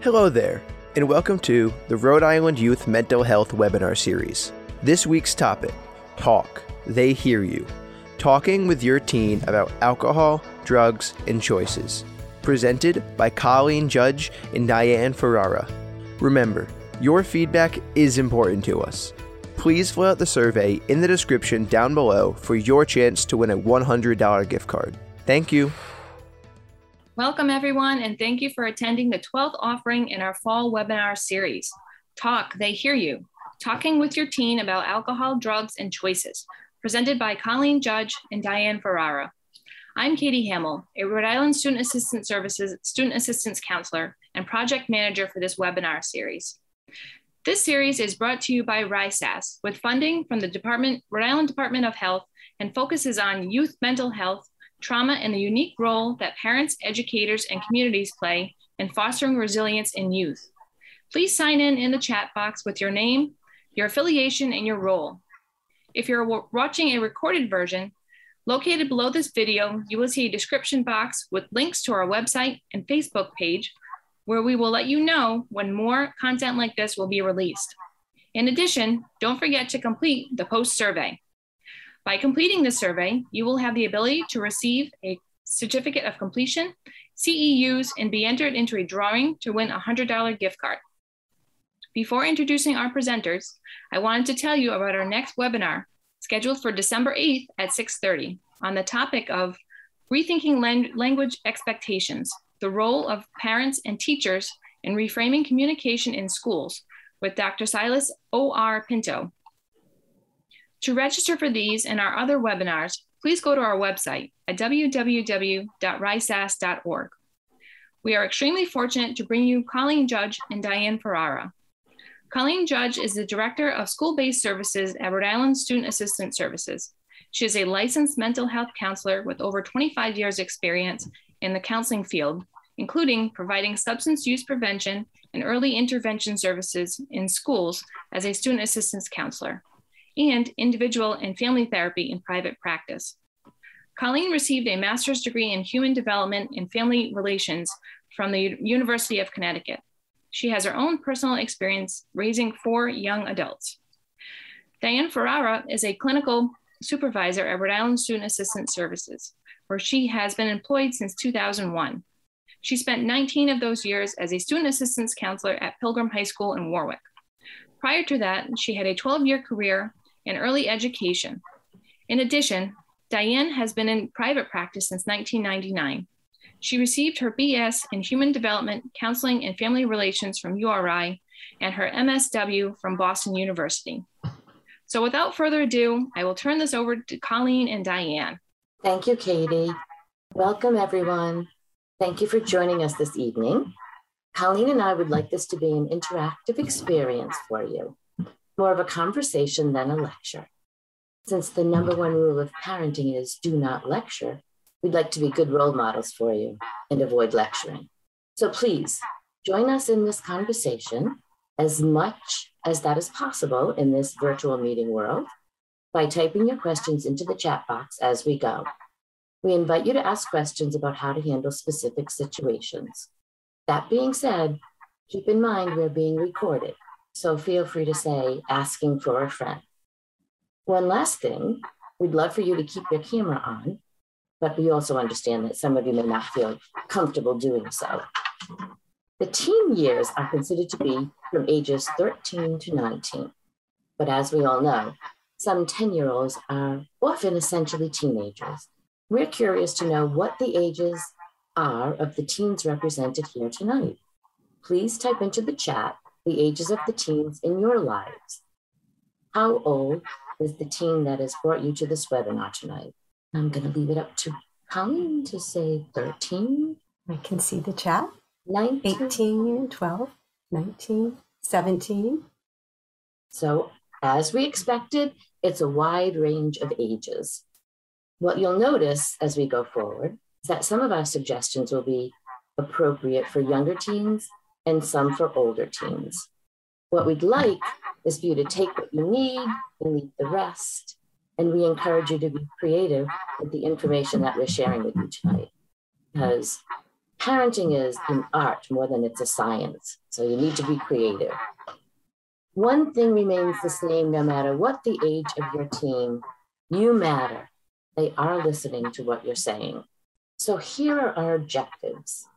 Hello there, and welcome to the Rhode Island Youth Mental Health webinar series. This week's topic Talk, They Hear You. Talking with your teen about alcohol, drugs, and choices. Presented by Colleen Judge and Diane Ferrara. Remember, your feedback is important to us. Please fill out the survey in the description down below for your chance to win a $100 gift card. Thank you. Welcome, everyone, and thank you for attending the 12th offering in our fall webinar series. Talk, They Hear You, Talking with Your Teen About Alcohol, Drugs, and Choices, presented by Colleen Judge and Diane Ferrara. I'm Katie Hamill, a Rhode Island Student Assistance Services Student Assistance Counselor and Project Manager for this webinar series. This series is brought to you by RISAS with funding from the Department, Rhode Island Department of Health and focuses on youth mental health, trauma, and the unique role that parents, educators, and communities play in fostering resilience in youth. Please sign in in the chat box with your name, your affiliation, and your role. If you're watching a recorded version, located below this video, you will see a description box with links to our website and Facebook page where we will let you know when more content like this will be released. In addition, don't forget to complete the post survey. By completing the survey, you will have the ability to receive a certificate of completion, CEUs, and be entered into a drawing to win a $100 gift card. Before introducing our presenters, I wanted to tell you about our next webinar scheduled for December 8th at 6.30 on the topic of rethinking language expectations, the role of parents and teachers in reframing communication in schools with Dr. Silas O.R. Pinto. To register for these and our other webinars, please go to our website at www.risas.org. We are extremely fortunate to bring you Colleen Judge and Diane Ferrara. Colleen Judge is the Director of School-Based Services at Rhode Island Student Assistance Services. She is a licensed mental health counselor with over 25 years experience in the counseling field, including providing substance use prevention and early intervention services in schools as a student assistance counselor, and individual and family therapy in private practice. Colleen received a master's degree in human development and family relations from the University of Connecticut. She has her own personal experience raising four young adults. Diane Ferrara is a clinical supervisor at Rhode Island Student Assistance Services, where she has been employed since 2001. She spent 19 of those years as a student assistance counselor at Pilgrim High School in Warwick. Prior to that, she had a 12 year career in early education. In addition, Diane has been in private practice since 1999. She received her BS in Human Development, Counseling, and Family Relations from URI and her MSW from Boston University. So without further ado, I will turn this over to Colleen and Diane. Thank you, Katie. Welcome, everyone. Thank you for joining us this evening. Colleen and I would like this to be an interactive experience for you, more of a conversation than a lecture. Since the number one rule of parenting is do not lecture, We'd like to be good role models for you and avoid lecturing. So please join us in this conversation as much as that is possible in this virtual meeting world by typing your questions into the chat box as we go. We invite you to ask questions about how to handle specific situations. That being said, keep in mind we're being recorded, so feel free to say asking for a friend. One last thing, we'd love for you to keep your camera on but we also understand that some of you may not feel comfortable doing so. The teen years are considered to be from ages 13 to 19. But as we all know, some 10 year olds are often essentially teenagers. We're curious to know what the ages are of the teens represented here tonight. Please type into the chat the ages of the teens in your lives. How old is the teen that has brought you to this webinar tonight? I'm going to leave it up to Colleen to say 13. I can see the chat. 19. 18, 12, 19, 17. So, as we expected, it's a wide range of ages. What you'll notice as we go forward is that some of our suggestions will be appropriate for younger teens and some for older teens. What we'd like is for you to take what you need and leave the rest and we encourage you to be creative with the information that we're sharing with you tonight. Because Parenting is an art more than it's a science, so you need to be creative. One thing remains the same no matter what the age of your team, you matter. They are listening to what you're saying. So here are our objectives.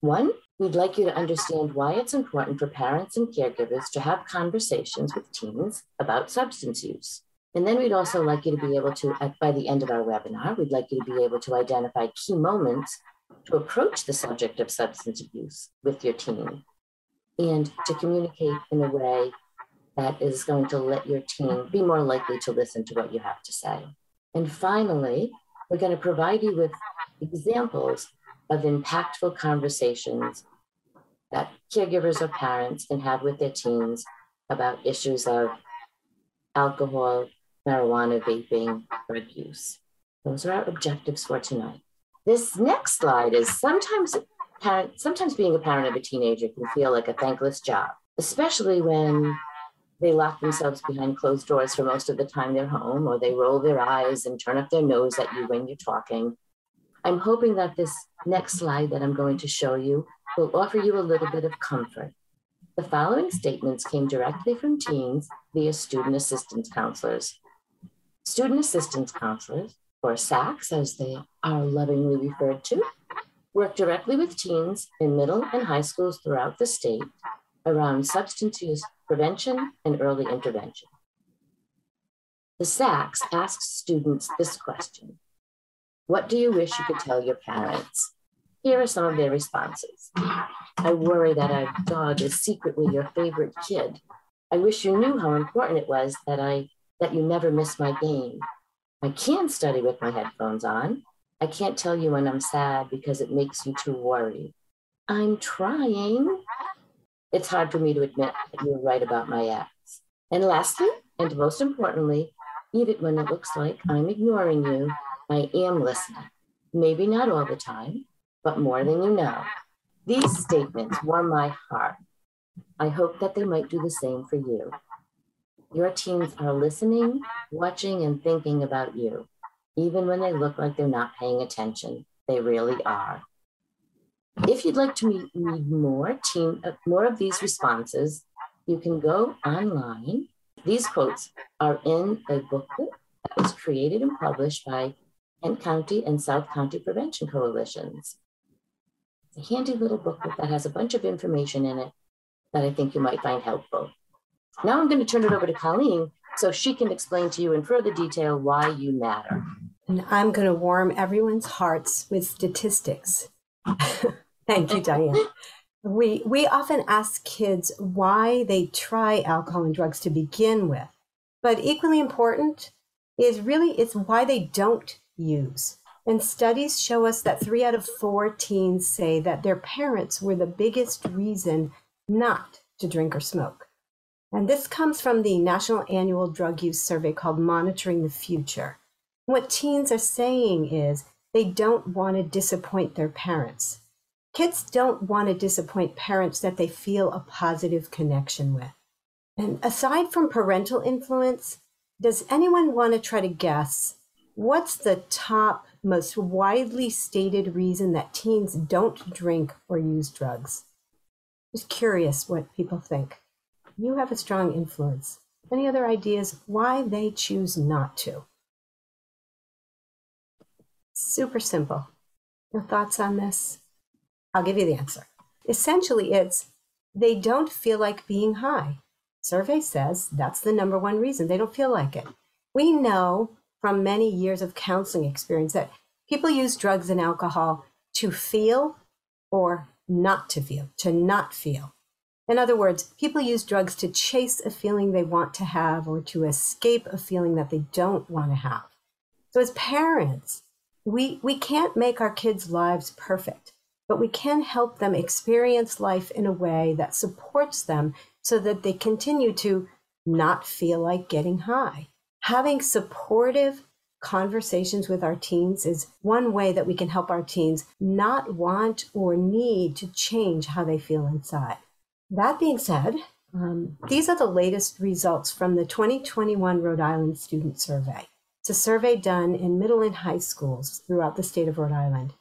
One, we'd like you to understand why it's important for parents and caregivers to have conversations with teens about substance use. And then we'd also like you to be able to, by the end of our webinar, we'd like you to be able to identify key moments to approach the subject of substance abuse with your teen and to communicate in a way that is going to let your teen be more likely to listen to what you have to say. And finally, we're going to provide you with examples of impactful conversations that caregivers or parents can have with their teens about issues of alcohol, marijuana, vaping, drug use. Those are our objectives for tonight. This next slide is sometimes parent, sometimes being a parent of a teenager can feel like a thankless job, especially when they lock themselves behind closed doors for most of the time they're home, or they roll their eyes and turn up their nose at you when you're talking. I'm hoping that this next slide that I'm going to show you will offer you a little bit of comfort. The following statements came directly from teens via student assistance counselors. Student assistance counselors, or SACs as they are lovingly referred to, work directly with teens in middle and high schools throughout the state around substance use prevention and early intervention. The SACs asks students this question What do you wish you could tell your parents? Here are some of their responses. I worry that our dog is secretly your favorite kid. I wish you knew how important it was that I that you never miss my game. I can study with my headphones on. I can't tell you when I'm sad because it makes you too worried. I'm trying. It's hard for me to admit that you're right about my acts. And lastly, and most importantly, even when it looks like I'm ignoring you, I am listening. Maybe not all the time, but more than you know. These statements warm my heart. I hope that they might do the same for you. Your teens are listening, watching, and thinking about you. Even when they look like they're not paying attention, they really are. If you'd like to read more, team, uh, more of these responses, you can go online. These quotes are in a booklet that was created and published by Kent County and South County Prevention Coalitions. It's a handy little booklet that has a bunch of information in it that I think you might find helpful. Now I'm going to turn it over to Colleen so she can explain to you in further detail why you matter. And I'm going to warm everyone's hearts with statistics. Thank you, Diane. we, we often ask kids why they try alcohol and drugs to begin with, but equally important is really it's why they don't use. And studies show us that three out of four teens say that their parents were the biggest reason not to drink or smoke. And this comes from the National Annual Drug Use Survey called Monitoring the Future. What teens are saying is they don't want to disappoint their parents. Kids don't want to disappoint parents that they feel a positive connection with. And aside from parental influence, does anyone want to try to guess what's the top, most widely stated reason that teens don't drink or use drugs? Just curious what people think you have a strong influence. Any other ideas why they choose not to? Super simple. No thoughts on this? I'll give you the answer. Essentially, it's they don't feel like being high. Survey says that's the number one reason. They don't feel like it. We know from many years of counseling experience that people use drugs and alcohol to feel or not to feel, to not feel. In other words, people use drugs to chase a feeling they want to have or to escape a feeling that they don't want to have. So, as parents, we, we can't make our kids' lives perfect, but we can help them experience life in a way that supports them so that they continue to not feel like getting high. Having supportive conversations with our teens is one way that we can help our teens not want or need to change how they feel inside. That being said, um, these are the latest results from the 2021 Rhode Island Student Survey. It's a survey done in middle and high schools throughout the state of Rhode Island.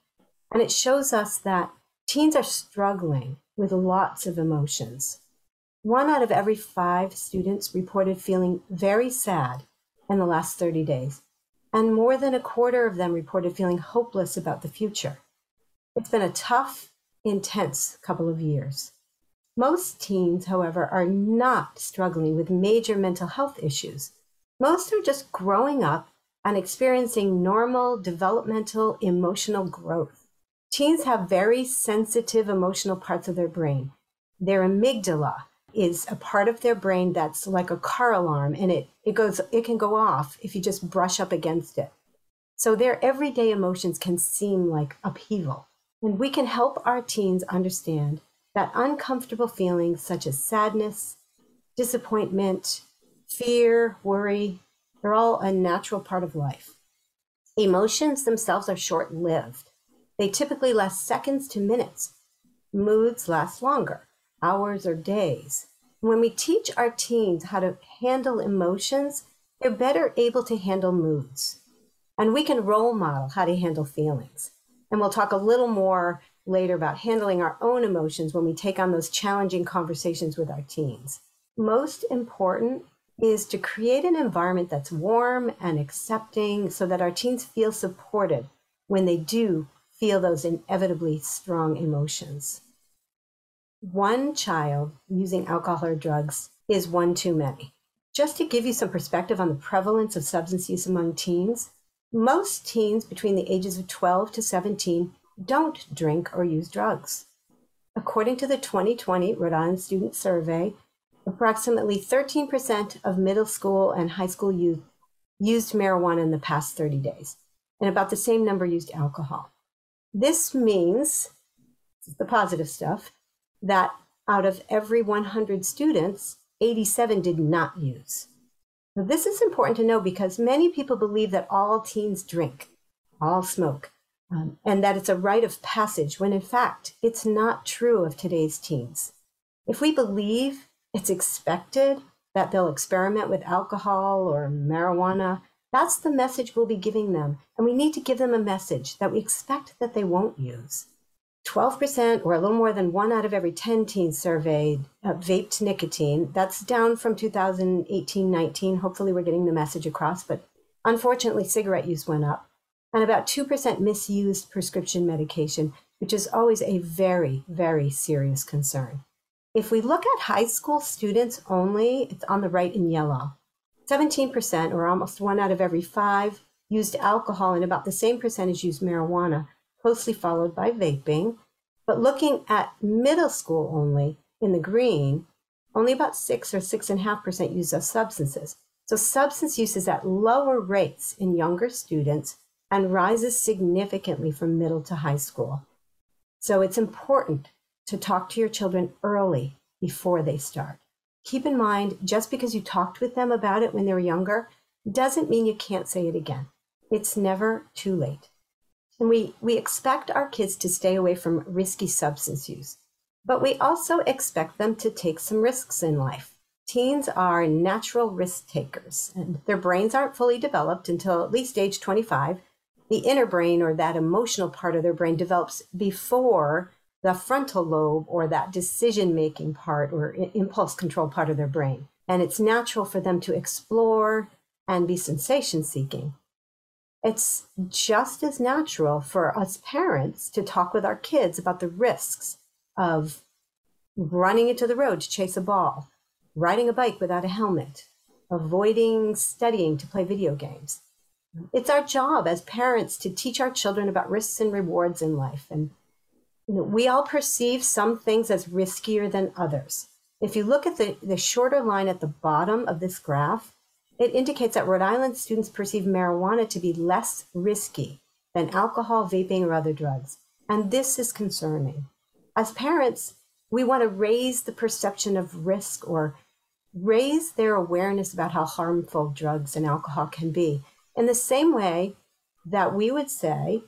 And it shows us that Teens are struggling with lots of emotions. One out of every five students reported feeling very sad in the last 30 days, and more than a quarter of them reported feeling hopeless about the future. It's been a tough, intense couple of years. Most teens, however, are not struggling with major mental health issues. Most are just growing up and experiencing normal developmental emotional growth. Teens have very sensitive emotional parts of their brain. Their amygdala is a part of their brain that's like a car alarm and it, it goes it can go off if you just brush up against it. So their everyday emotions can seem like upheaval. And we can help our teens understand that uncomfortable feelings such as sadness, disappointment, fear, worry, they're all a natural part of life. Emotions themselves are short lived. They typically last seconds to minutes. Moods last longer hours or days. When we teach our teens how to handle emotions, they're better able to handle moods. And we can role model how to handle feelings. And we'll talk a little more later about handling our own emotions when we take on those challenging conversations with our teens. Most important is to create an environment that's warm and accepting so that our teens feel supported when they do feel those inevitably strong emotions one child using alcohol or drugs is one too many. Just to give you some perspective on the prevalence of substance use among teens, most teens between the ages of 12 to 17 don't drink or use drugs. According to the 2020 Rhode Island Student Survey, approximately 13% of middle school and high school youth used marijuana in the past 30 days, and about the same number used alcohol. This means, the positive stuff, that out of every 100 students, 87 did not use. Now, this is important to know because many people believe that all teens drink, all smoke, um, and that it's a rite of passage, when in fact, it's not true of today's teens. If we believe it's expected that they'll experiment with alcohol or marijuana, that's the message we'll be giving them. And we need to give them a message that we expect that they won't use. 12% or a little more than one out of every 10 teens surveyed uh, vaped nicotine. That's down from 2018 19. Hopefully, we're getting the message across, but unfortunately, cigarette use went up. And about 2% misused prescription medication, which is always a very, very serious concern. If we look at high school students only, it's on the right in yellow. 17%, or almost one out of every five, used alcohol, and about the same percentage used marijuana closely followed by vaping. But looking at middle school only in the green, only about six or six and a half percent use of substances. So substance use is at lower rates in younger students and rises significantly from middle to high school. So it's important to talk to your children early before they start. Keep in mind, just because you talked with them about it when they were younger doesn't mean you can't say it again. It's never too late. And we, we expect our kids to stay away from risky substance use, but we also expect them to take some risks in life. Teens are natural risk takers, and their brains aren't fully developed until at least age 25. The inner brain, or that emotional part of their brain, develops before the frontal lobe, or that decision making part or impulse control part of their brain. And it's natural for them to explore and be sensation seeking it's just as natural for us parents to talk with our kids about the risks of running into the road to chase a ball, riding a bike without a helmet, avoiding studying to play video games. It's our job as parents to teach our children about risks and rewards in life. And you know, we all perceive some things as riskier than others. If you look at the, the shorter line at the bottom of this graph, it indicates that Rhode Island students perceive marijuana to be less risky than alcohol, vaping, or other drugs. And this is concerning. As parents, we want to raise the perception of risk or raise their awareness about how harmful drugs and alcohol can be. In the same way that we would say,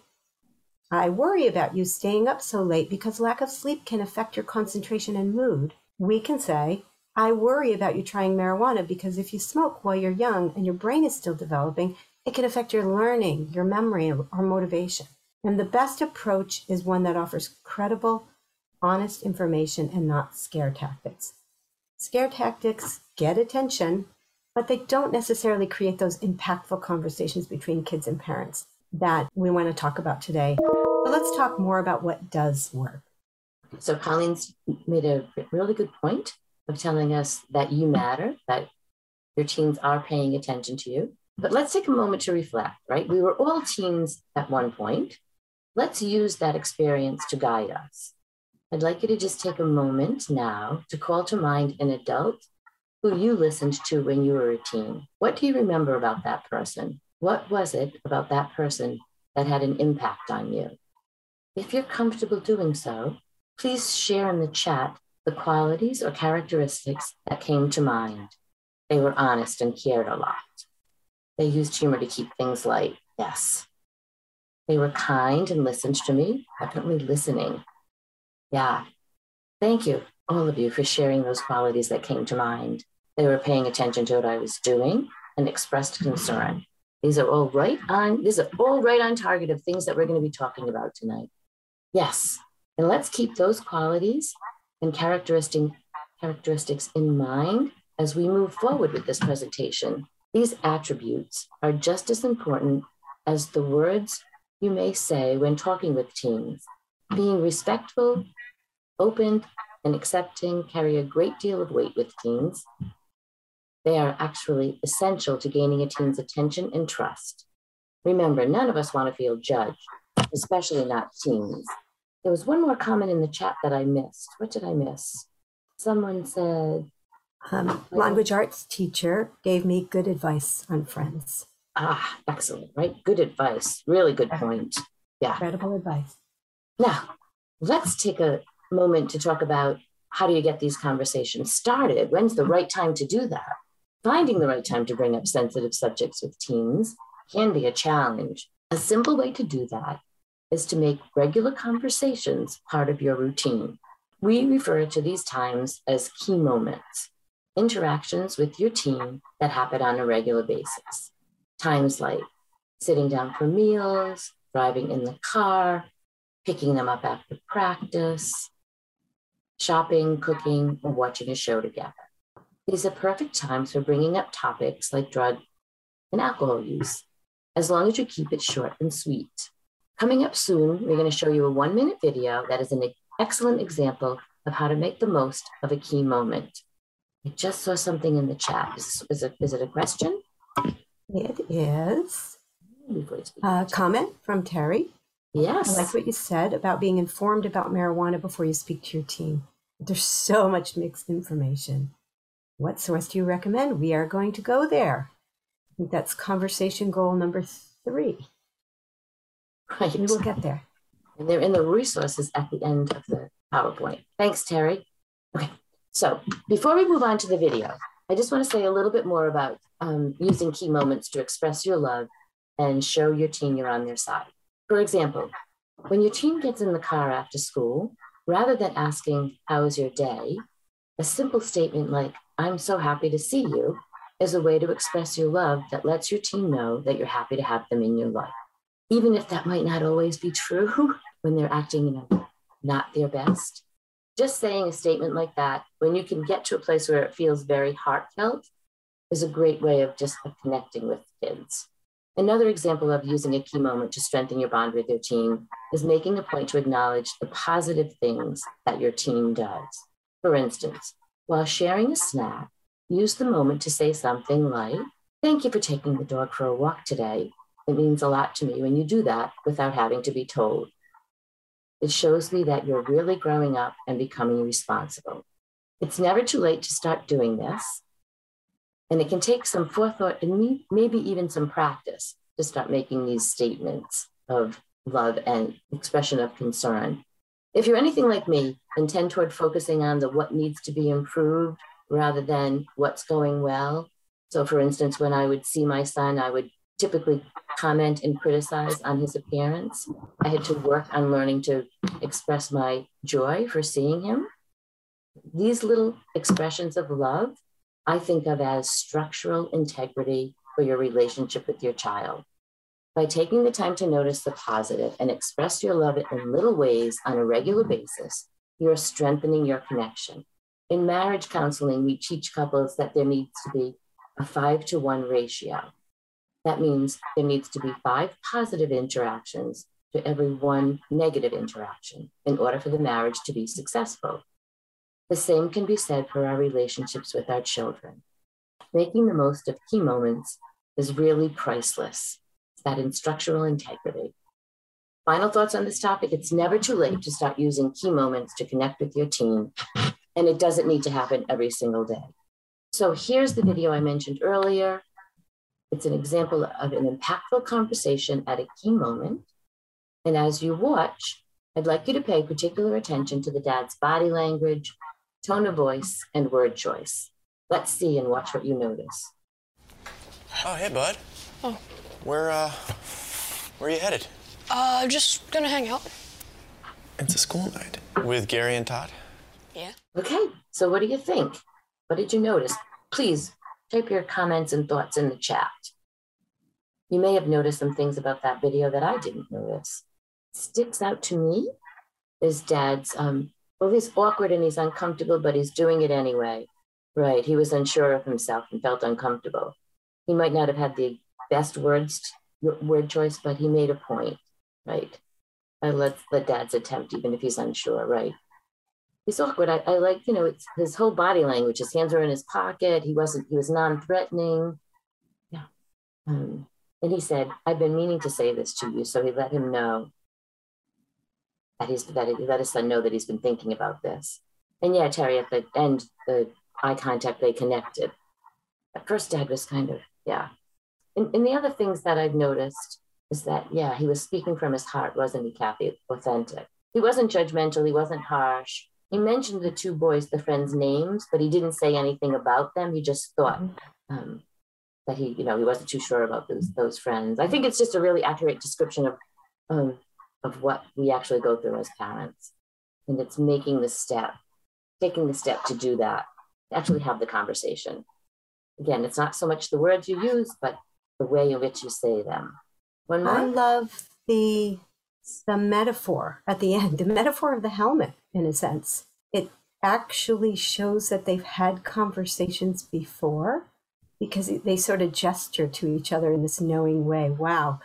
I worry about you staying up so late because lack of sleep can affect your concentration and mood. We can say, I worry about you trying marijuana because if you smoke while you're young and your brain is still developing, it can affect your learning, your memory, or motivation. And the best approach is one that offers credible, honest information and not scare tactics. Scare tactics get attention, but they don't necessarily create those impactful conversations between kids and parents that we want to talk about today. So let's talk more about what does work. So Colleen's made a really good point of telling us that you matter, that your teens are paying attention to you. But let's take a moment to reflect, right? We were all teens at one point. Let's use that experience to guide us. I'd like you to just take a moment now to call to mind an adult who you listened to when you were a teen. What do you remember about that person? What was it about that person that had an impact on you? If you're comfortable doing so, please share in the chat the qualities or characteristics that came to mind. They were honest and cared a lot. They used humor to keep things light, yes. They were kind and listened to me, definitely listening. Yeah. Thank you, all of you, for sharing those qualities that came to mind. They were paying attention to what I was doing and expressed concern. These are all right on, these are all right on target of things that we're going to be talking about tonight. Yes. And let's keep those qualities and characteristic, characteristics in mind as we move forward with this presentation. These attributes are just as important as the words you may say when talking with teens. Being respectful, open, and accepting carry a great deal of weight with teens. They are actually essential to gaining a teen's attention and trust. Remember, none of us want to feel judged, especially not teens. There was one more comment in the chat that I missed. What did I miss? Someone said, um, language arts teacher gave me good advice on friends. Ah, excellent, right? Good advice. Really good point. Yeah. Incredible advice. Now, let's take a moment to talk about how do you get these conversations started? When's the right time to do that? Finding the right time to bring up sensitive subjects with teens can be a challenge. A simple way to do that is to make regular conversations part of your routine. We refer to these times as key moments, interactions with your team that happen on a regular basis. Times like sitting down for meals, driving in the car, picking them up after practice, shopping, cooking, or watching a show together. These are perfect times for bringing up topics like drug and alcohol use, as long as you keep it short and sweet. Coming up soon, we're going to show you a one minute video that is an excellent example of how to make the most of a key moment. I just saw something in the chat. Is, is, it, is it a question? It is. A uh, comment from Terry. Yes. I like what you said about being informed about marijuana before you speak to your team. There's so much mixed information. What source do you recommend? We are going to go there. I think that's conversation goal number three. Right. We will get there. And they're in the resources at the end of the PowerPoint. Thanks, Terry. Okay, so before we move on to the video, I just want to say a little bit more about um, using key moments to express your love and show your teen you're on their side. For example, when your teen gets in the car after school, rather than asking, How was your day? a simple statement like, I'm so happy to see you is a way to express your love that lets your teen know that you're happy to have them in your life even if that might not always be true when they're acting, you know, not their best. Just saying a statement like that, when you can get to a place where it feels very heartfelt, is a great way of just connecting with kids. Another example of using a key moment to strengthen your bond with your team is making a point to acknowledge the positive things that your team does. For instance, while sharing a snack, use the moment to say something like, Thank you for taking the dog for a walk today. It means a lot to me when you do that without having to be told. It shows me that you're really growing up and becoming responsible. It's never too late to start doing this. And it can take some forethought and maybe even some practice to start making these statements of love and expression of concern. If you're anything like me and tend toward focusing on the what needs to be improved rather than what's going well. So, for instance, when I would see my son, I would typically comment and criticize on his appearance. I had to work on learning to express my joy for seeing him. These little expressions of love, I think of as structural integrity for your relationship with your child. By taking the time to notice the positive and express your love in little ways on a regular basis, you're strengthening your connection. In marriage counseling, we teach couples that there needs to be a five to one ratio. That means there needs to be five positive interactions to every one negative interaction in order for the marriage to be successful. The same can be said for our relationships with our children. Making the most of key moments is really priceless. That instructional integrity. Final thoughts on this topic it's never too late to start using key moments to connect with your team, and it doesn't need to happen every single day. So here's the video I mentioned earlier. It's an example of an impactful conversation at a key moment. And as you watch, I'd like you to pay particular attention to the dad's body language, tone of voice, and word choice. Let's see and watch what you notice. Oh, hey, bud. Oh. Where, uh, where are you headed? Uh, just gonna hang out. It's a school night. With Gary and Todd? Yeah. Okay, so what do you think? What did you notice? Please type your comments and thoughts in the chat. You may have noticed some things about that video that I didn't notice. Sticks out to me is dad's um, well, he's awkward and he's uncomfortable, but he's doing it anyway. Right. He was unsure of himself and felt uncomfortable. He might not have had the best words, word choice, but he made a point. Right. I let let dad's attempt, even if he's unsure. Right. He's awkward. I, I like, you know, it's his whole body language. His hands were in his pocket. He wasn't, he was non-threatening. Yeah. Um, and he said, I've been meaning to say this to you. So he let him know that he's that he let his son know that he's been thinking about this. And yeah, Terry, at the end, the eye contact, they connected. At first, dad was kind of, yeah. And, and the other things that I've noticed is that, yeah, he was speaking from his heart, wasn't he, Kathy? Authentic. He wasn't judgmental, he wasn't harsh. He mentioned the two boys, the friends' names, but he didn't say anything about them. He just thought um, that he, you know, he wasn't too sure about those those friends. I think it's just a really accurate description of um, of what we actually go through as parents. And it's making the step, taking the step to do that, actually have the conversation. Again, it's not so much the words you use, but the way in which you say them. One more. I love the the metaphor at the end, the metaphor of the helmet, in a sense. It actually shows that they've had conversations before because they sort of gesture to each other in this knowing way. Wow,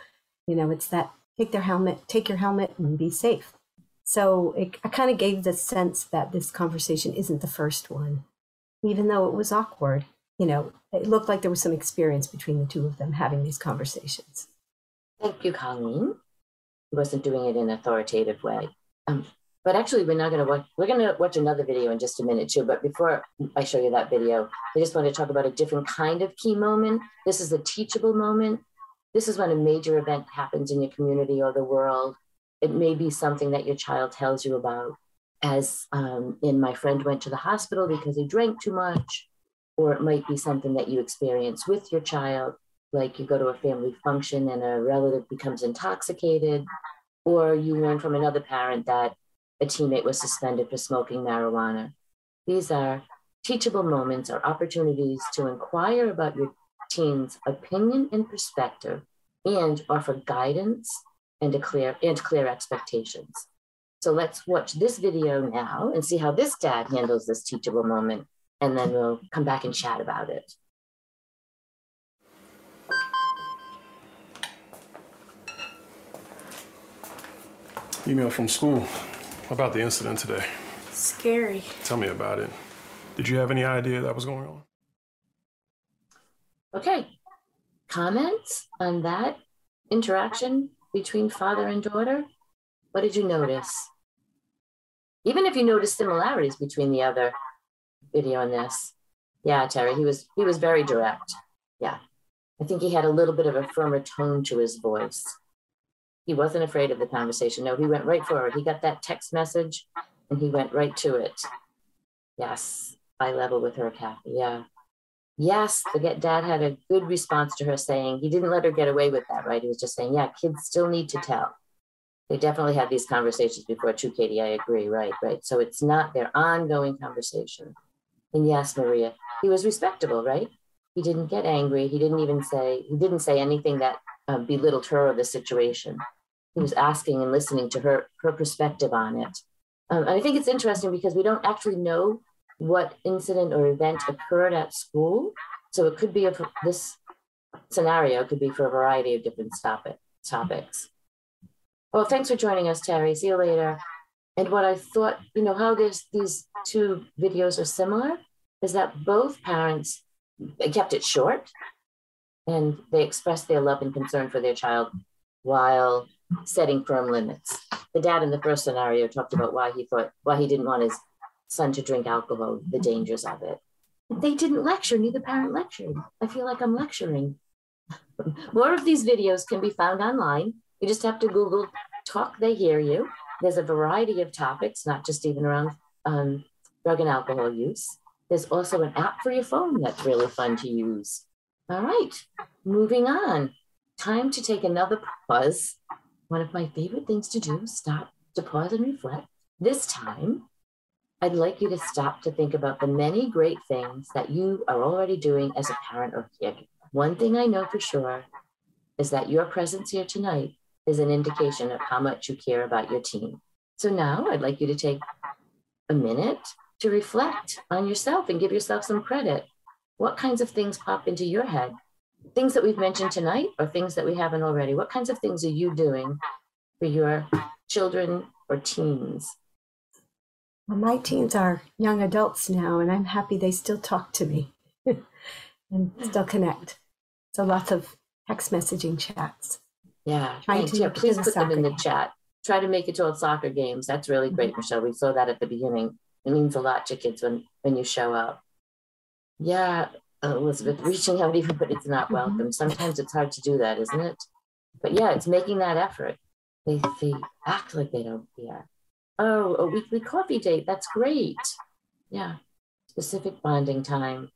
you know, it's that take their helmet, take your helmet and be safe. So it, I kind of gave the sense that this conversation isn't the first one, even though it was awkward. You know, it looked like there was some experience between the two of them having these conversations. Thank you, Colleen. Wasn't doing it in an authoritative way. Um, but actually, we're not going to watch. We're going to watch another video in just a minute too. But before I show you that video, I just want to talk about a different kind of key moment. This is a teachable moment this is when a major event happens in your community or the world. It may be something that your child tells you about, as um, in my friend went to the hospital because he drank too much, or it might be something that you experience with your child, like you go to a family function and a relative becomes intoxicated, or you learn from another parent that a teammate was suspended for smoking marijuana. These are teachable moments or opportunities to inquire about your teens opinion and perspective and offer guidance and clear and clear expectations. So let's watch this video now and see how this dad handles this teachable moment, and then we'll come back and chat about it. Email from school about the incident today. Scary. Tell me about it. Did you have any idea that was going on? Okay. Comments on that interaction between father and daughter? What did you notice? Even if you notice similarities between the other video and this. Yeah, Terry, he was he was very direct. Yeah. I think he had a little bit of a firmer tone to his voice. He wasn't afraid of the conversation. No, he went right forward. He got that text message and he went right to it. Yes, eye level with her, Kathy. Yeah. Yes, the dad had a good response to her saying he didn't let her get away with that, right? He was just saying, yeah, kids still need to tell. They definitely had these conversations before too, Katie. I agree, right, right. So it's not their ongoing conversation. And yes, Maria, he was respectable, right? He didn't get angry. He didn't even say, he didn't say anything that uh, belittled her or the situation. He was asking and listening to her her perspective on it. Um, I think it's interesting because we don't actually know what incident or event occurred at school. So it could be a, this scenario could be for a variety of different topic, topics. Well, thanks for joining us, Terry. See you later. And what I thought, you know, how this, these two videos are similar is that both parents kept it short and they expressed their love and concern for their child while setting firm limits. The dad in the first scenario talked about why he thought, why he didn't want his son to drink alcohol, the dangers of it. They didn't lecture, neither parent lectured. I feel like I'm lecturing. More of these videos can be found online. You just have to Google Talk They Hear You. There's a variety of topics, not just even around um, drug and alcohol use. There's also an app for your phone that's really fun to use. All right, moving on. Time to take another pause. One of my favorite things to do, stop to pause and reflect. This time, I'd like you to stop to think about the many great things that you are already doing as a parent or caregiver. One thing I know for sure is that your presence here tonight is an indication of how much you care about your team. So now I'd like you to take a minute to reflect on yourself and give yourself some credit. What kinds of things pop into your head? Things that we've mentioned tonight or things that we haven't already? What kinds of things are you doing for your children or teens? Well, my teens are young adults now, and I'm happy they still talk to me and still connect. So lots of text messaging chats. Yeah, thanks. Yeah, please put them in the chat. Try to make it to all soccer games. That's really great, mm-hmm. Michelle. We saw that at the beginning. It means a lot to kids when when you show up. Yeah, Elizabeth, reaching out even, but it's not mm-hmm. welcome. Sometimes it's hard to do that, isn't it? But yeah, it's making that effort. They they act like they don't care. Oh, a weekly coffee date. That's great. Yeah, specific bonding time,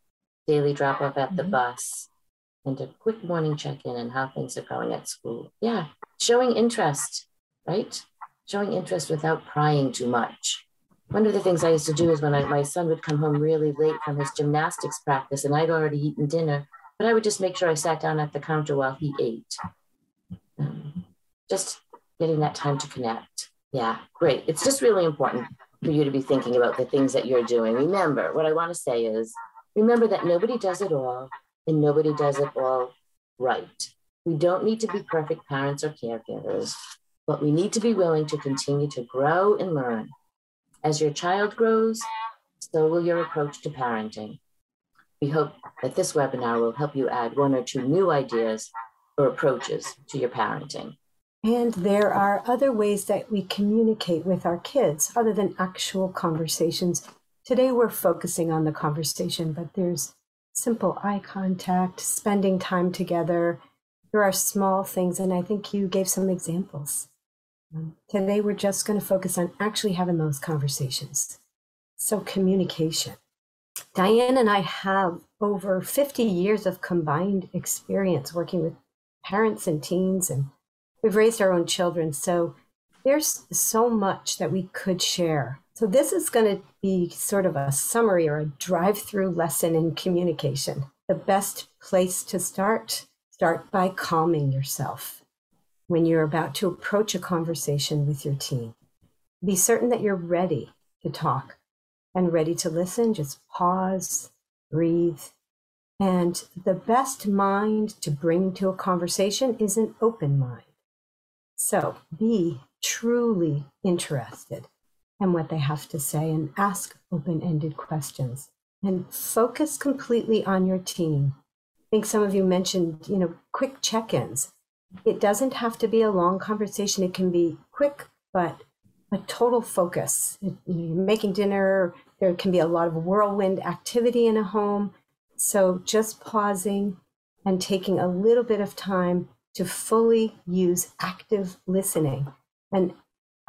daily drop off at the mm-hmm. bus and a quick morning check in and how things are going at school. Yeah, showing interest, right? Showing interest without prying too much. One of the things I used to do is when I, my son would come home really late from his gymnastics practice and I'd already eaten dinner, but I would just make sure I sat down at the counter while he ate. Just getting that time to connect. Yeah, great. It's just really important for you to be thinking about the things that you're doing. Remember, what I want to say is remember that nobody does it all and nobody does it all right. We don't need to be perfect parents or caregivers, but we need to be willing to continue to grow and learn. As your child grows, so will your approach to parenting. We hope that this webinar will help you add one or two new ideas or approaches to your parenting. And there are other ways that we communicate with our kids other than actual conversations. Today we're focusing on the conversation, but there's simple eye contact, spending time together. There are small things, and I think you gave some examples. Today, we're just going to focus on actually having those conversations. So, communication. Diane and I have over 50 years of combined experience working with parents and teens, and we've raised our own children. So, there's so much that we could share so, this is going to be sort of a summary or a drive through lesson in communication. The best place to start start by calming yourself when you're about to approach a conversation with your team. Be certain that you're ready to talk and ready to listen. Just pause, breathe. And the best mind to bring to a conversation is an open mind. So be truly interested in what they have to say and ask open ended questions and focus completely on your team. I think some of you mentioned, you know, quick check ins. It doesn't have to be a long conversation, it can be quick, but a total focus. you're making dinner, there can be a lot of whirlwind activity in a home. So just pausing and taking a little bit of time to fully use active listening. And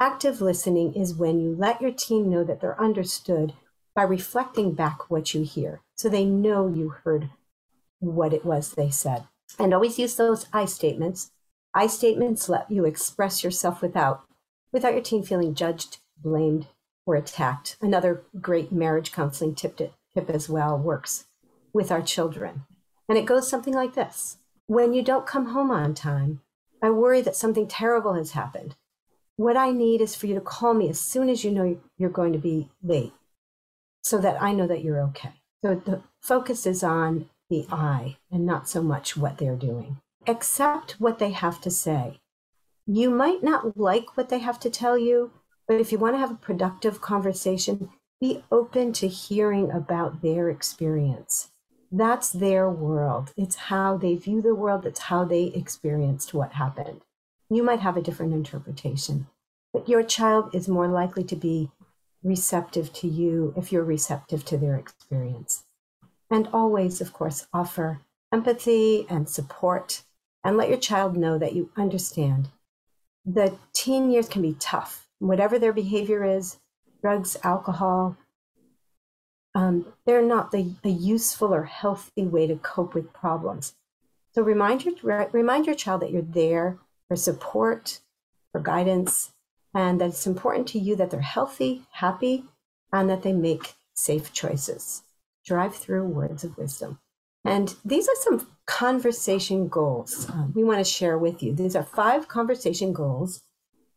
Active listening is when you let your team know that they're understood by reflecting back what you hear so they know you heard what it was they said. And always use those I statements. I statements let you express yourself without without your team feeling judged, blamed, or attacked. Another great marriage counseling tip, to, tip as well works with our children. And it goes something like this When you don't come home on time, I worry that something terrible has happened. What I need is for you to call me as soon as you know you're going to be late so that I know that you're okay. So the focus is on the I and not so much what they're doing. Accept what they have to say. You might not like what they have to tell you, but if you want to have a productive conversation, be open to hearing about their experience. That's their world. It's how they view the world, it's how they experienced what happened. You might have a different interpretation, but your child is more likely to be receptive to you if you're receptive to their experience. And always, of course, offer empathy and support and let your child know that you understand. The teen years can be tough. Whatever their behavior is, drugs, alcohol, um, they're not the, a useful or healthy way to cope with problems. So remind your, remind your child that you're there for support, for guidance, and that it's important to you that they're healthy, happy, and that they make safe choices. Drive through words of wisdom. And these are some conversation goals uh, we want to share with you. These are five conversation goals,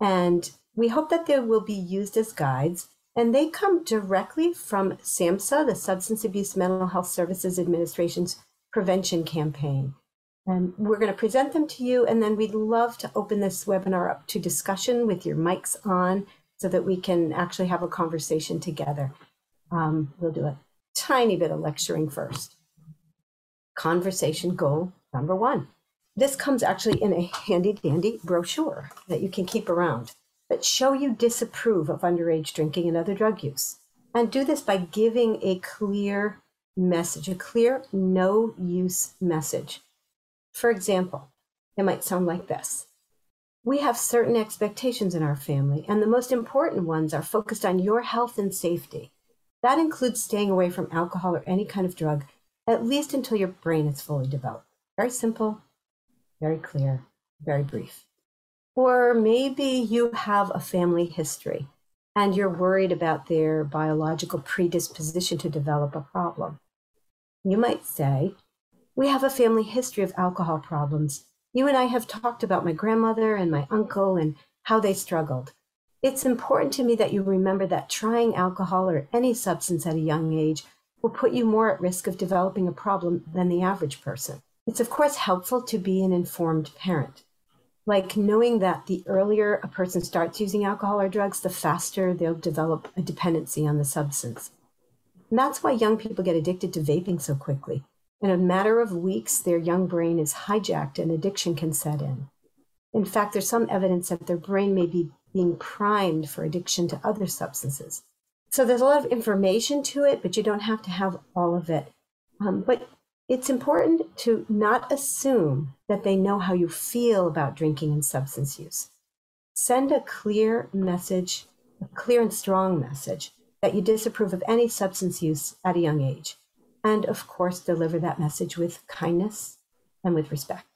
and we hope that they will be used as guides. And they come directly from SAMHSA, the Substance Abuse Mental Health Services Administration's prevention campaign. And we're going to present them to you, and then we'd love to open this webinar up to discussion with your mics on so that we can actually have a conversation together. Um, we'll do a tiny bit of lecturing first. Conversation goal number one. This comes actually in a handy dandy brochure that you can keep around, but show you disapprove of underage drinking and other drug use. And do this by giving a clear message, a clear no use message for example, it might sound like this We have certain expectations in our family, and the most important ones are focused on your health and safety. That includes staying away from alcohol or any kind of drug, at least until your brain is fully developed. Very simple, very clear, very brief. Or maybe you have a family history and you're worried about their biological predisposition to develop a problem. You might say, we have a family history of alcohol problems. You and I have talked about my grandmother and my uncle and how they struggled. It's important to me that you remember that trying alcohol or any substance at a young age will put you more at risk of developing a problem than the average person. It's, of course, helpful to be an informed parent. Like knowing that the earlier a person starts using alcohol or drugs, the faster they'll develop a dependency on the substance. And that's why young people get addicted to vaping so quickly. In a matter of weeks, their young brain is hijacked and addiction can set in. In fact, there's some evidence that their brain may be being primed for addiction to other substances. So there's a lot of information to it, but you don't have to have all of it. Um, but it's important to not assume that they know how you feel about drinking and substance use. Send a clear message, a clear and strong message that you disapprove of any substance use at a young age and of course deliver that message with kindness and with respect.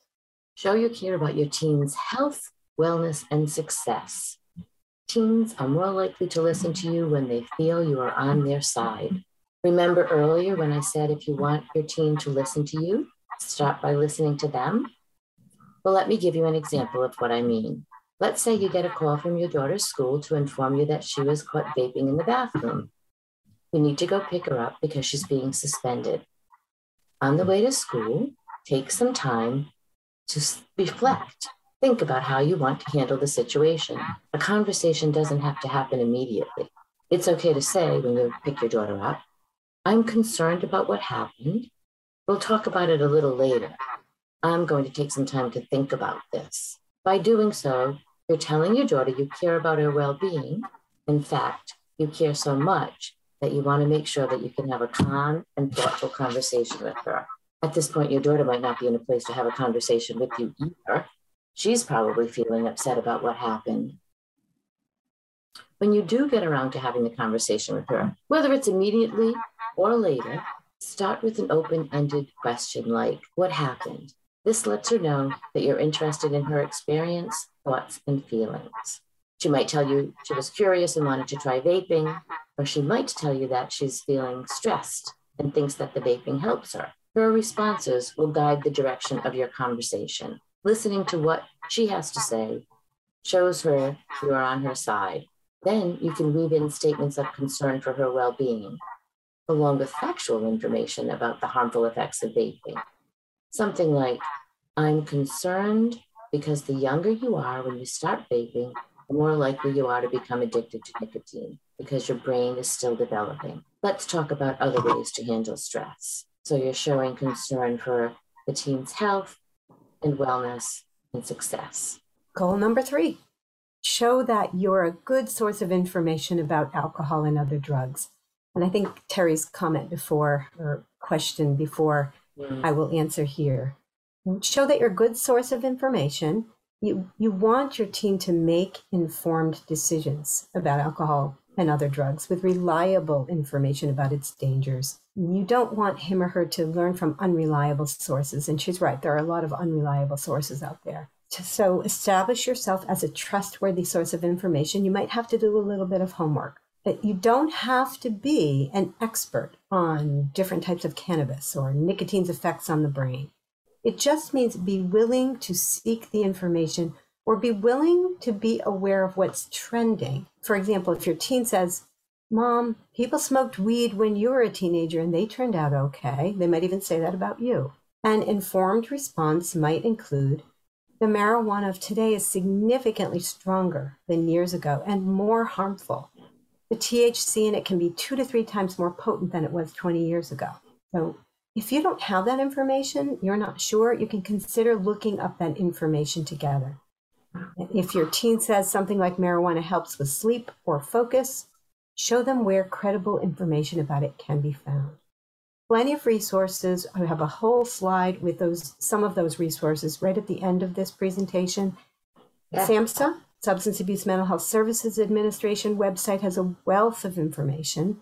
Show you care about your teen's health, wellness, and success. Teens are more likely to listen to you when they feel you are on their side. Remember earlier when I said if you want your teen to listen to you, start by listening to them? Well, let me give you an example of what I mean. Let's say you get a call from your daughter's school to inform you that she was caught vaping in the bathroom. You need to go pick her up because she's being suspended. On the way to school, take some time to reflect. Think about how you want to handle the situation. A conversation doesn't have to happen immediately. It's okay to say when you pick your daughter up, I'm concerned about what happened. We'll talk about it a little later. I'm going to take some time to think about this. By doing so, you're telling your daughter you care about her well being. In fact, you care so much that you want to make sure that you can have a calm and thoughtful conversation with her. At this point, your daughter might not be in a place to have a conversation with you either. She's probably feeling upset about what happened. When you do get around to having the conversation with her, whether it's immediately or later, start with an open ended question like, What happened? This lets her know that you're interested in her experience, thoughts, and feelings. She might tell you she was curious and wanted to try vaping, or she might tell you that she's feeling stressed and thinks that the vaping helps her. Her responses will guide the direction of your conversation. Listening to what she has to say shows her you are on her side. Then you can weave in statements of concern for her well being, along with factual information about the harmful effects of vaping. Something like, I'm concerned because the younger you are when you start vaping, the more likely you are to become addicted to nicotine because your brain is still developing. Let's talk about other ways to handle stress. So you're showing concern for the teen's health and wellness and success. Goal number three show that you're a good source of information about alcohol and other drugs. And I think Terry's comment before or question before mm. I will answer here. Show that you're a good source of information you you want your teen to make informed decisions about alcohol and other drugs with reliable information about its dangers. You don't want him or her to learn from unreliable sources. And she's right, there are a lot of unreliable sources out there. So establish yourself as a trustworthy source of information. You might have to do a little bit of homework. But you don't have to be an expert on different types of cannabis or nicotine's effects on the brain. It just means be willing to seek the information or be willing to be aware of what's trending. For example, if your teen says, Mom, people smoked weed when you were a teenager and they turned out okay, they might even say that about you. An informed response might include, the marijuana of today is significantly stronger than years ago and more harmful. The THC in it can be two to three times more potent than it was 20 years ago. So if you don't have that information, you're not sure, you can consider looking up that information together. If your teen says something like marijuana helps with sleep or focus, show them where credible information about it can be found. Plenty of resources. I have a whole slide with those some of those resources right at the end of this presentation. Yeah. SAMHSA, Substance Abuse Mental Health Services Administration website has a wealth of information.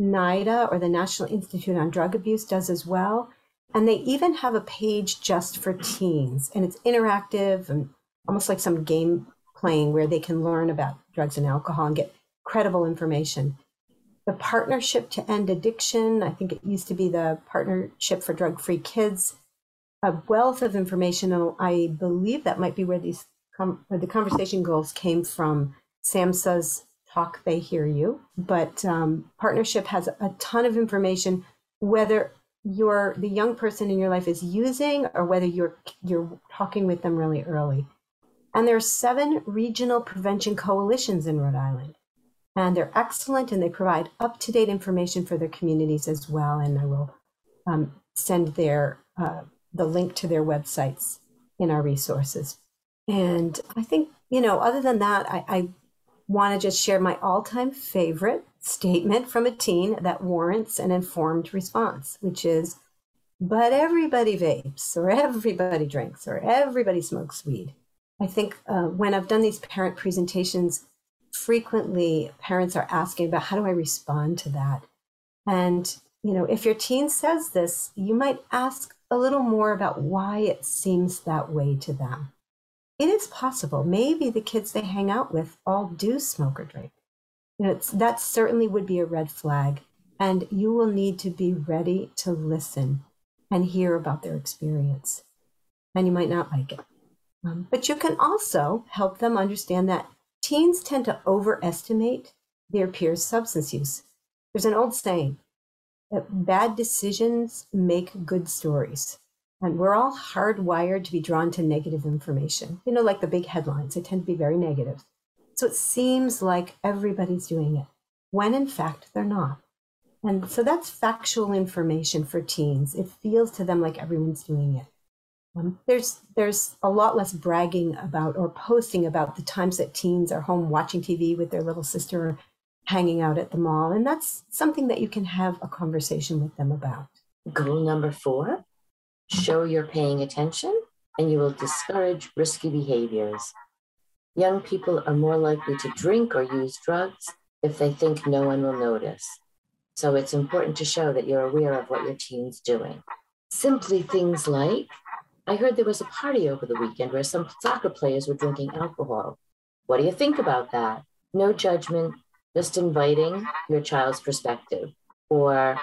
NIDA or the National Institute on Drug Abuse does as well. And they even have a page just for teens, and it's interactive and almost like some game playing where they can learn about drugs and alcohol and get credible information. The Partnership to End Addiction, I think it used to be the Partnership for Drug Free Kids, a wealth of information. And I believe that might be where these where the conversation goals came from. SAMHSA's talk, they hear you. But um, partnership has a ton of information, whether you're the young person in your life is using or whether you're you're talking with them really early. And there are seven regional prevention coalitions in Rhode Island. And they're excellent and they provide up to date information for their communities as well. And I will um, send their, uh, the link to their websites in our resources. And I think, you know, other than that, I, I want to just share my all time favorite statement from a teen that warrants an informed response, which is, but everybody vapes, or everybody drinks, or everybody smokes weed. I think uh, when I've done these parent presentations, frequently parents are asking about how do I respond to that? And, you know, if your teen says this, you might ask a little more about why it seems that way to them it is possible. Maybe the kids they hang out with all do smoke or drink. You know, that certainly would be a red flag. And you will need to be ready to listen and hear about their experience. And you might not like it. Um, but you can also help them understand that teens tend to overestimate their peers' substance use. There's an old saying that bad decisions make good stories. And we're all hardwired to be drawn to negative information. You know, like the big headlines, they tend to be very negative. So it seems like everybody's doing it, when in fact they're not. And so that's factual information for teens. It feels to them like everyone's doing it. Um, there's there's a lot less bragging about or posting about the times that teens are home watching TV with their little sister or hanging out at the mall, and that's something that you can have a conversation with them about. Goal number four Show you're paying attention and you will discourage risky behaviors. Young people are more likely to drink or use drugs if they think no one will notice. So it's important to show that you're aware of what your teen's doing. Simply things like, I heard there was a party over the weekend where some soccer players were drinking alcohol. What do you think about that? No judgment, just inviting your child's perspective. Or,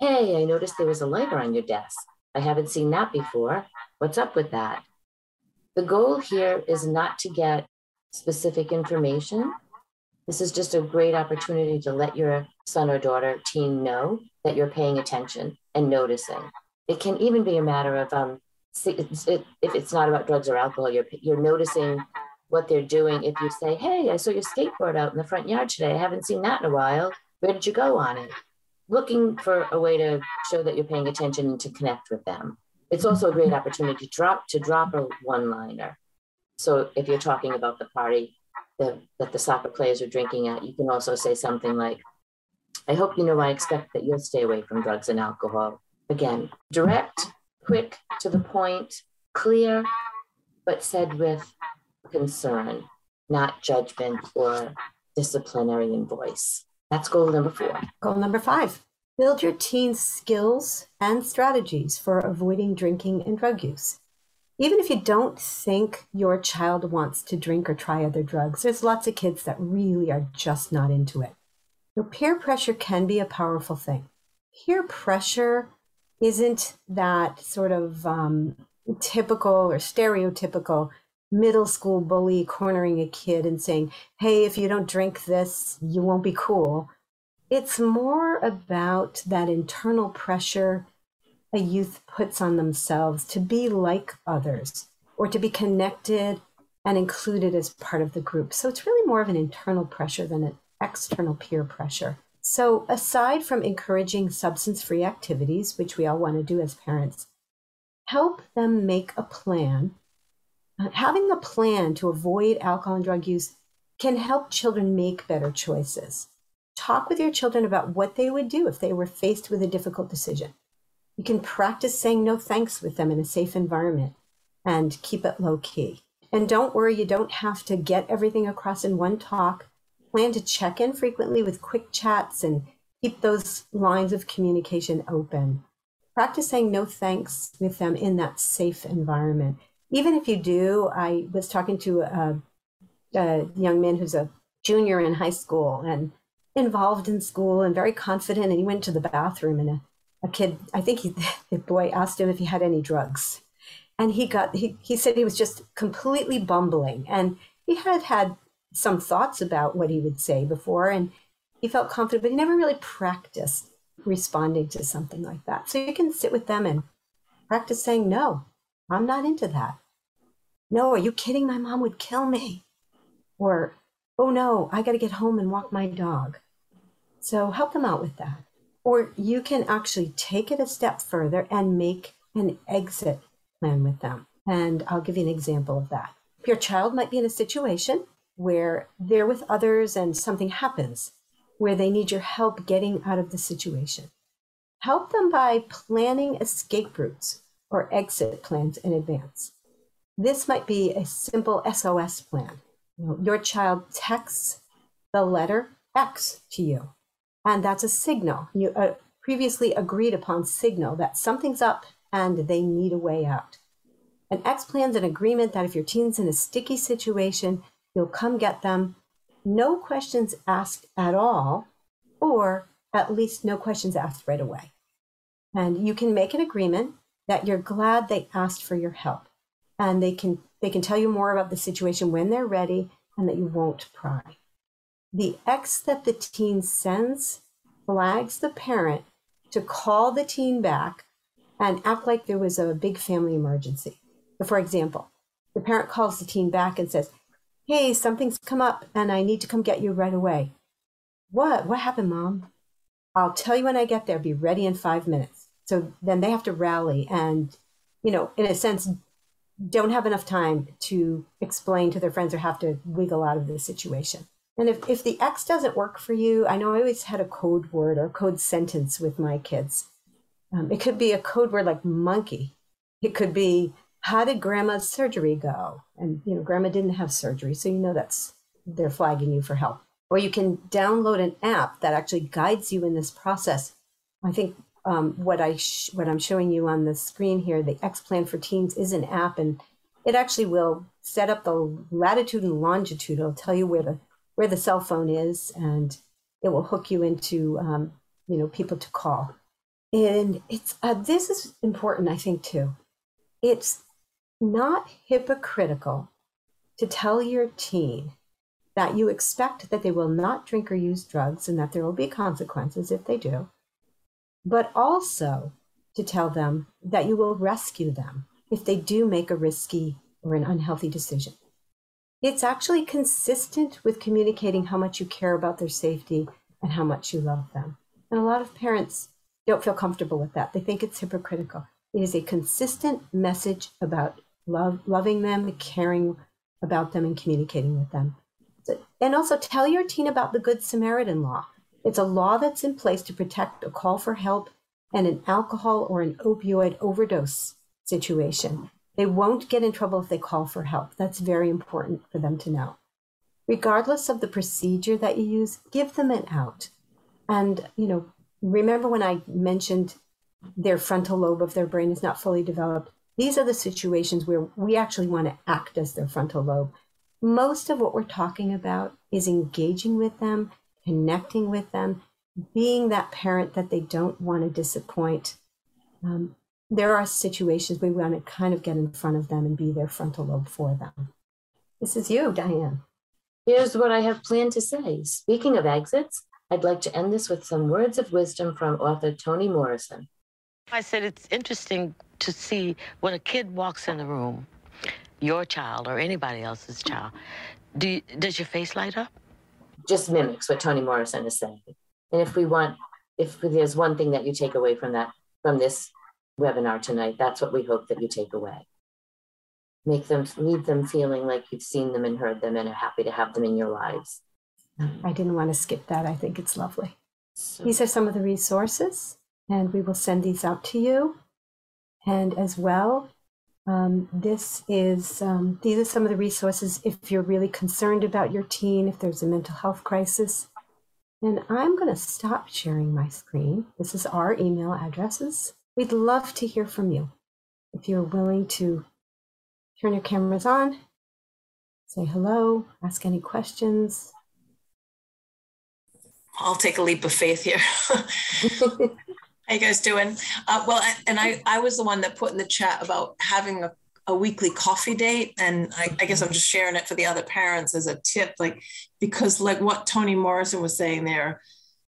hey, I noticed there was a lighter on your desk. I haven't seen that before. What's up with that? The goal here is not to get specific information. This is just a great opportunity to let your son or daughter, teen, know that you're paying attention and noticing. It can even be a matter of um, if it's not about drugs or alcohol, you're, you're noticing what they're doing. If you say, Hey, I saw your skateboard out in the front yard today. I haven't seen that in a while. Where did you go on it? Looking for a way to show that you're paying attention and to connect with them. It's also a great opportunity to drop to drop a one-liner. So if you're talking about the party that the soccer players are drinking at, you can also say something like, I hope you know I expect that you'll stay away from drugs and alcohol. Again, direct, quick, to the point, clear, but said with concern, not judgment or disciplinary in voice. That's goal number four. Goal number five build your teen's skills and strategies for avoiding drinking and drug use. Even if you don't think your child wants to drink or try other drugs, there's lots of kids that really are just not into it. Your peer pressure can be a powerful thing. Peer pressure isn't that sort of um, typical or stereotypical middle school bully cornering a kid and saying, hey, if you don't drink this, you won't be cool. It's more about that internal pressure a youth puts on themselves to be like others or to be connected and included as part of the group. So it's really more of an internal pressure than an external peer pressure. So, aside from encouraging substance free activities, which we all want to do as parents, help them make a plan uh, having a plan to avoid alcohol and drug use can help children make better choices. Talk with your children about what they would do if they were faced with a difficult decision. You can practice saying no thanks with them in a safe environment and keep it low key. And don't worry, you don't have to get everything across in one talk. Plan to check in frequently with quick chats and keep those lines of communication open. Practice saying no thanks with them in that safe environment even if you do, I was talking to a, a young man who's a junior in high school and involved in school and very confident. And he went to the bathroom and a, a kid, I think he, the boy asked him if he had any drugs. And he got, he, he said he was just completely bumbling. And he had had some thoughts about what he would say before. And he felt confident, but he never really practiced responding to something like that. So you can sit with them and practice saying no I'm not into that. No, are you kidding? My mom would kill me. Or, oh no, I got to get home and walk my dog. So help them out with that. Or you can actually take it a step further and make an exit plan with them. And I'll give you an example of that. Your child might be in a situation where they're with others and something happens where they need your help getting out of the situation. Help them by planning escape routes or exit plans in advance. This might be a simple SOS plan. Your child texts the letter X to you, and that's a signal. You uh, previously agreed upon signal that something's up and they need a way out. An X plan's an agreement that if your teen's in a sticky situation, you'll come get them, no questions asked at all, or at least no questions asked right away. And you can make an agreement that you're glad they asked for your help and they can they can tell you more about the situation when they're ready and that you won't pry. The X that the teen sends flags the parent to call the teen back and act like there was a big family emergency. For example, the parent calls the teen back and says, Hey, something's come up and I need to come get you right away. What? What happened, mom? I'll tell you when I get there. Be ready in five minutes. So then they have to rally and, you know, in a sense, don't have enough time to explain to their friends or have to wiggle out of the situation. And if, if the X doesn't work for you, I know I always had a code word or code sentence with my kids. Um, it could be a code word like monkey. It could be, how did grandma's surgery go? And, you know, grandma didn't have surgery. So you know that's, they're flagging you for help. Or you can download an app that actually guides you in this process. I think um, what I sh- what I'm showing you on the screen here, the X Plan for Teens is an app, and it actually will set up the latitude and longitude. It'll tell you where the where the cell phone is, and it will hook you into um, you know people to call. And it's uh, this is important, I think, too. It's not hypocritical to tell your teen that you expect that they will not drink or use drugs and that there will be consequences if they do, but also to tell them that you will rescue them if they do make a risky or an unhealthy decision. It's actually consistent with communicating how much you care about their safety and how much you love them. And a lot of parents don't feel comfortable with that. They think it's hypocritical. It is a consistent message about love, loving them, caring about them, and communicating with them. And also tell your teen about the Good Samaritan law. It's a law that's in place to protect a call for help and an alcohol or an opioid overdose situation. They won't get in trouble if they call for help. That's very important for them to know. Regardless of the procedure that you use, give them an out. And, you know, remember when I mentioned their frontal lobe of their brain is not fully developed? These are the situations where we actually want to act as their frontal lobe. Most of what we're talking about is engaging with them, connecting with them, being that parent that they don't want to disappoint. Um, there are situations we want to kind of get in front of them and be their frontal lobe for them. This is you, Diane. Here's what I have planned to say. Speaking of exits, I'd like to end this with some words of wisdom from author Toni Morrison. I said it's interesting to see when a kid walks in the room, your child or anybody else's child, do you, does your face light up? Just mimics what Toni Morrison is saying. And if we want, if there's one thing that you take away from that, from this webinar tonight, that's what we hope that you take away. Make them, leave them feeling like you've seen them and heard them and are happy to have them in your lives. I didn't want to skip that. I think it's lovely. So, these are some of the resources, and we will send these out to you. And as well, um, this is um, these are some of the resources if you're really concerned about your teen, if there's a mental health crisis. And I'm going to stop sharing my screen. This is our email addresses. We'd love to hear from you. If you're willing to turn your cameras on, say hello, ask any questions, I'll take a leap of faith here. How you guys doing? Uh, well, and I, I was the one that put in the chat about having a, a weekly coffee date, and I, I, guess I'm just sharing it for the other parents as a tip, like because like what Toni Morrison was saying there,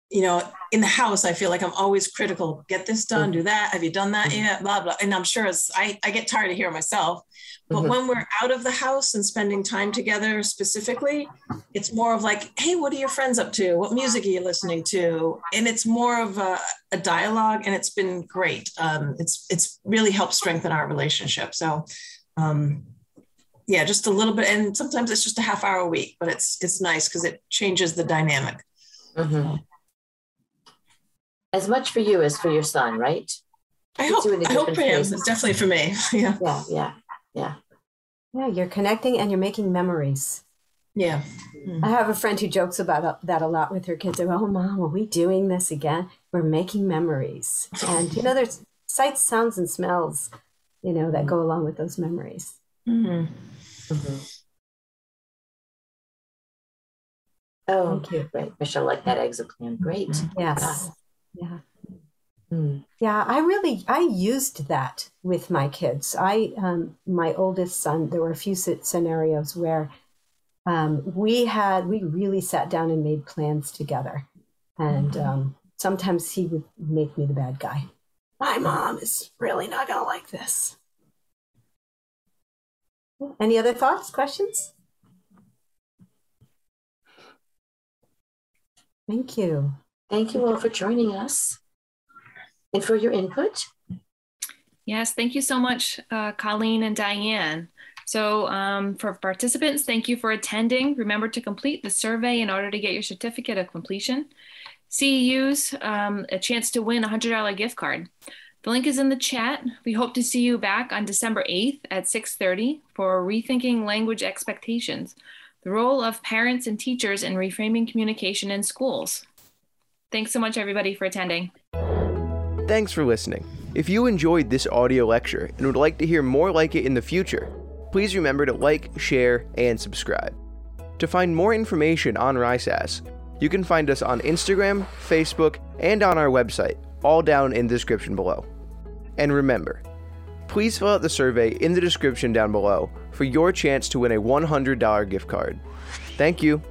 you know, in the house, I feel like I'm always critical. Get this done, do that. Have you done that mm-hmm. yet? Blah blah. And I'm sure as I, I get tired of hearing myself. But mm-hmm. when we're out of the house and spending time together specifically, it's more of like, hey, what are your friends up to? What music are you listening to? And it's more of a, a dialogue, and it's been great. Um, it's it's really helped strengthen our relationship. So. Um, yeah, just a little bit, and sometimes it's just a half hour a week, but it's it's nice because it changes the dynamic. Mm-hmm as much for you as for your son, right? I hope, I hope for him. It's definitely for me. yeah. Yeah. Yeah. Yeah. Yeah. You're connecting and you're making memories. Yeah. Mm-hmm. I have a friend who jokes about that a lot with her kids. They go, Oh, mom, are we doing this again? We're making memories. And, you know, there's sights, sounds, and smells, you know, that go along with those memories. Mm-hmm. Mm-hmm. Oh, Thank you. Great. Michelle, like that exit plan. Great. Yes. Yeah. Mm. Yeah, I really I used that with my kids. I um, my oldest son. There were a few scenarios where um, we had we really sat down and made plans together, and mm-hmm. um, sometimes he would make me the bad guy. My mom is really not gonna like this. Any other thoughts, questions? Thank you. Thank you all for joining us and for your input. Yes, thank you so much, uh, Colleen and Diane. So, um, for participants, thank you for attending. Remember to complete the survey in order to get your certificate of completion. CEUs, um, a chance to win a $100 gift card. The link is in the chat. We hope to see you back on December 8th at 6:30 for Rethinking Language Expectations: The Role of Parents and Teachers in Reframing Communication in Schools. Thanks so much, everybody, for attending. Thanks for listening. If you enjoyed this audio lecture and would like to hear more like it in the future, please remember to like, share, and subscribe. To find more information on RISAS, you can find us on Instagram, Facebook, and on our website, all down in the description below. And remember, please fill out the survey in the description down below for your chance to win a $100 gift card. Thank you.